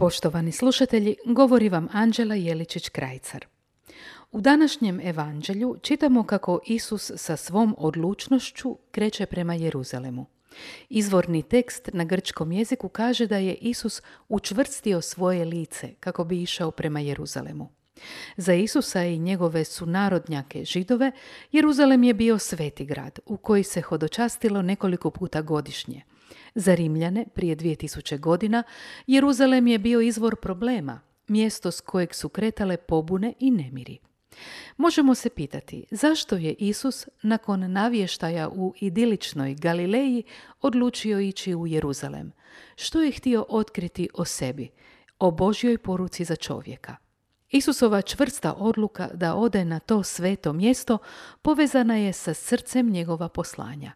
Poštovani slušatelji, govori vam Anđela Jeličić-Krajcar. U današnjem evanđelju čitamo kako Isus sa svom odlučnošću kreće prema Jeruzalemu. Izvorni tekst na grčkom jeziku kaže da je Isus učvrstio svoje lice kako bi išao prema Jeruzalemu. Za Isusa i njegove su narodnjake židove, Jeruzalem je bio sveti grad u koji se hodočastilo nekoliko puta godišnje. Za Rimljane, prije 2000 godina, Jeruzalem je bio izvor problema, mjesto s kojeg su kretale pobune i nemiri. Možemo se pitati zašto je Isus nakon navještaja u idiličnoj Galileji odlučio ići u Jeruzalem. Što je htio otkriti o sebi, o Božjoj poruci za čovjeka. Isusova čvrsta odluka da ode na to sveto mjesto povezana je sa srcem njegova poslanja.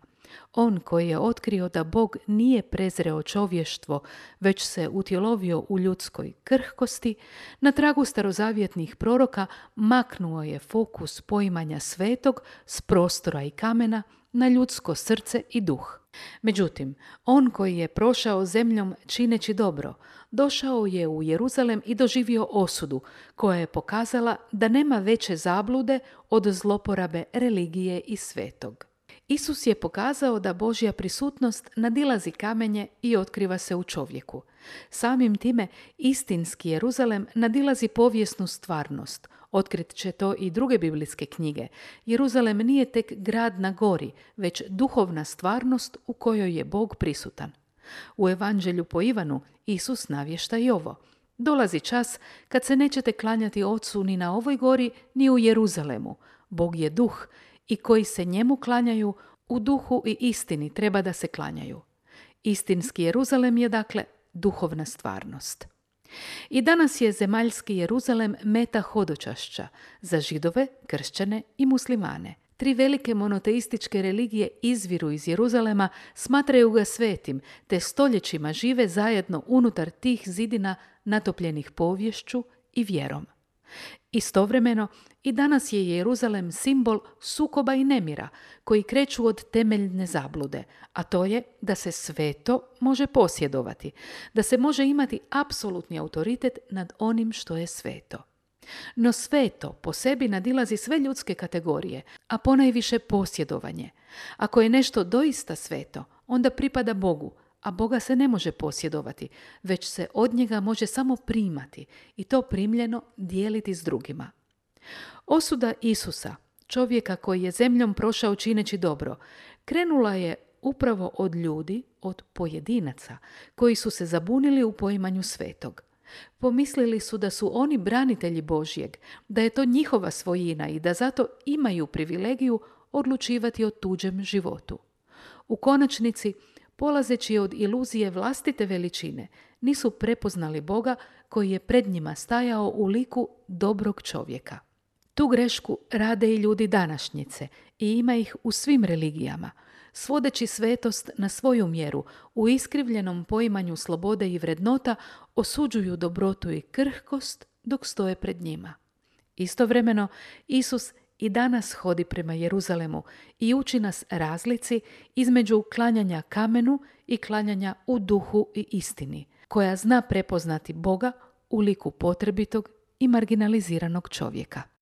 On koji je otkrio da Bog nije prezreo čovještvo, već se utjelovio u ljudskoj krhkosti, na tragu starozavjetnih proroka maknuo je fokus poimanja svetog s prostora i kamena na ljudsko srce i duh. Međutim, on koji je prošao zemljom čineći dobro, došao je u Jeruzalem i doživio osudu, koja je pokazala da nema veće zablude od zloporabe religije i svetog. Isus je pokazao da Božja prisutnost nadilazi kamenje i otkriva se u čovjeku. Samim time istinski Jeruzalem nadilazi povijesnu stvarnost. Otkrit će to i druge biblijske knjige. Jeruzalem nije tek grad na gori, već duhovna stvarnost u kojoj je Bog prisutan. U Evanđelju po Ivanu Isus navješta i ovo. Dolazi čas kad se nećete klanjati ocu ni na ovoj gori, ni u Jeruzalemu. Bog je duh i koji se njemu klanjaju, u duhu i istini treba da se klanjaju. Istinski Jeruzalem je dakle duhovna stvarnost. I danas je zemaljski Jeruzalem meta hodočašća za židove, kršćane i muslimane. Tri velike monoteističke religije izviru iz Jeruzalema, smatraju ga svetim, te stoljećima žive zajedno unutar tih zidina natopljenih povješću i vjerom. Istovremeno, i danas je Jeruzalem simbol sukoba i nemira koji kreću od temeljne zablude, a to je da se sveto može posjedovati, da se može imati apsolutni autoritet nad onim što je sveto. No sveto po sebi nadilazi sve ljudske kategorije, a ponajviše posjedovanje. Ako je nešto doista sveto, onda pripada Bogu, a Boga se ne može posjedovati, već se od njega može samo primati i to primljeno dijeliti s drugima. Osuda Isusa, čovjeka koji je zemljom prošao čineći dobro, krenula je upravo od ljudi, od pojedinaca, koji su se zabunili u poimanju svetog. Pomislili su da su oni branitelji Božjeg, da je to njihova svojina i da zato imaju privilegiju odlučivati o tuđem životu. U konačnici, polazeći od iluzije vlastite veličine, nisu prepoznali Boga koji je pred njima stajao u liku dobrog čovjeka. Tu grešku rade i ljudi današnjice i ima ih u svim religijama, svodeći svetost na svoju mjeru, u iskrivljenom poimanju slobode i vrednota osuđuju dobrotu i krhkost dok stoje pred njima. Istovremeno, Isus i danas hodi prema Jeruzalemu i uči nas razlici između klanjanja kamenu i klanjanja u duhu i istini, koja zna prepoznati Boga u liku potrebitog i marginaliziranog čovjeka.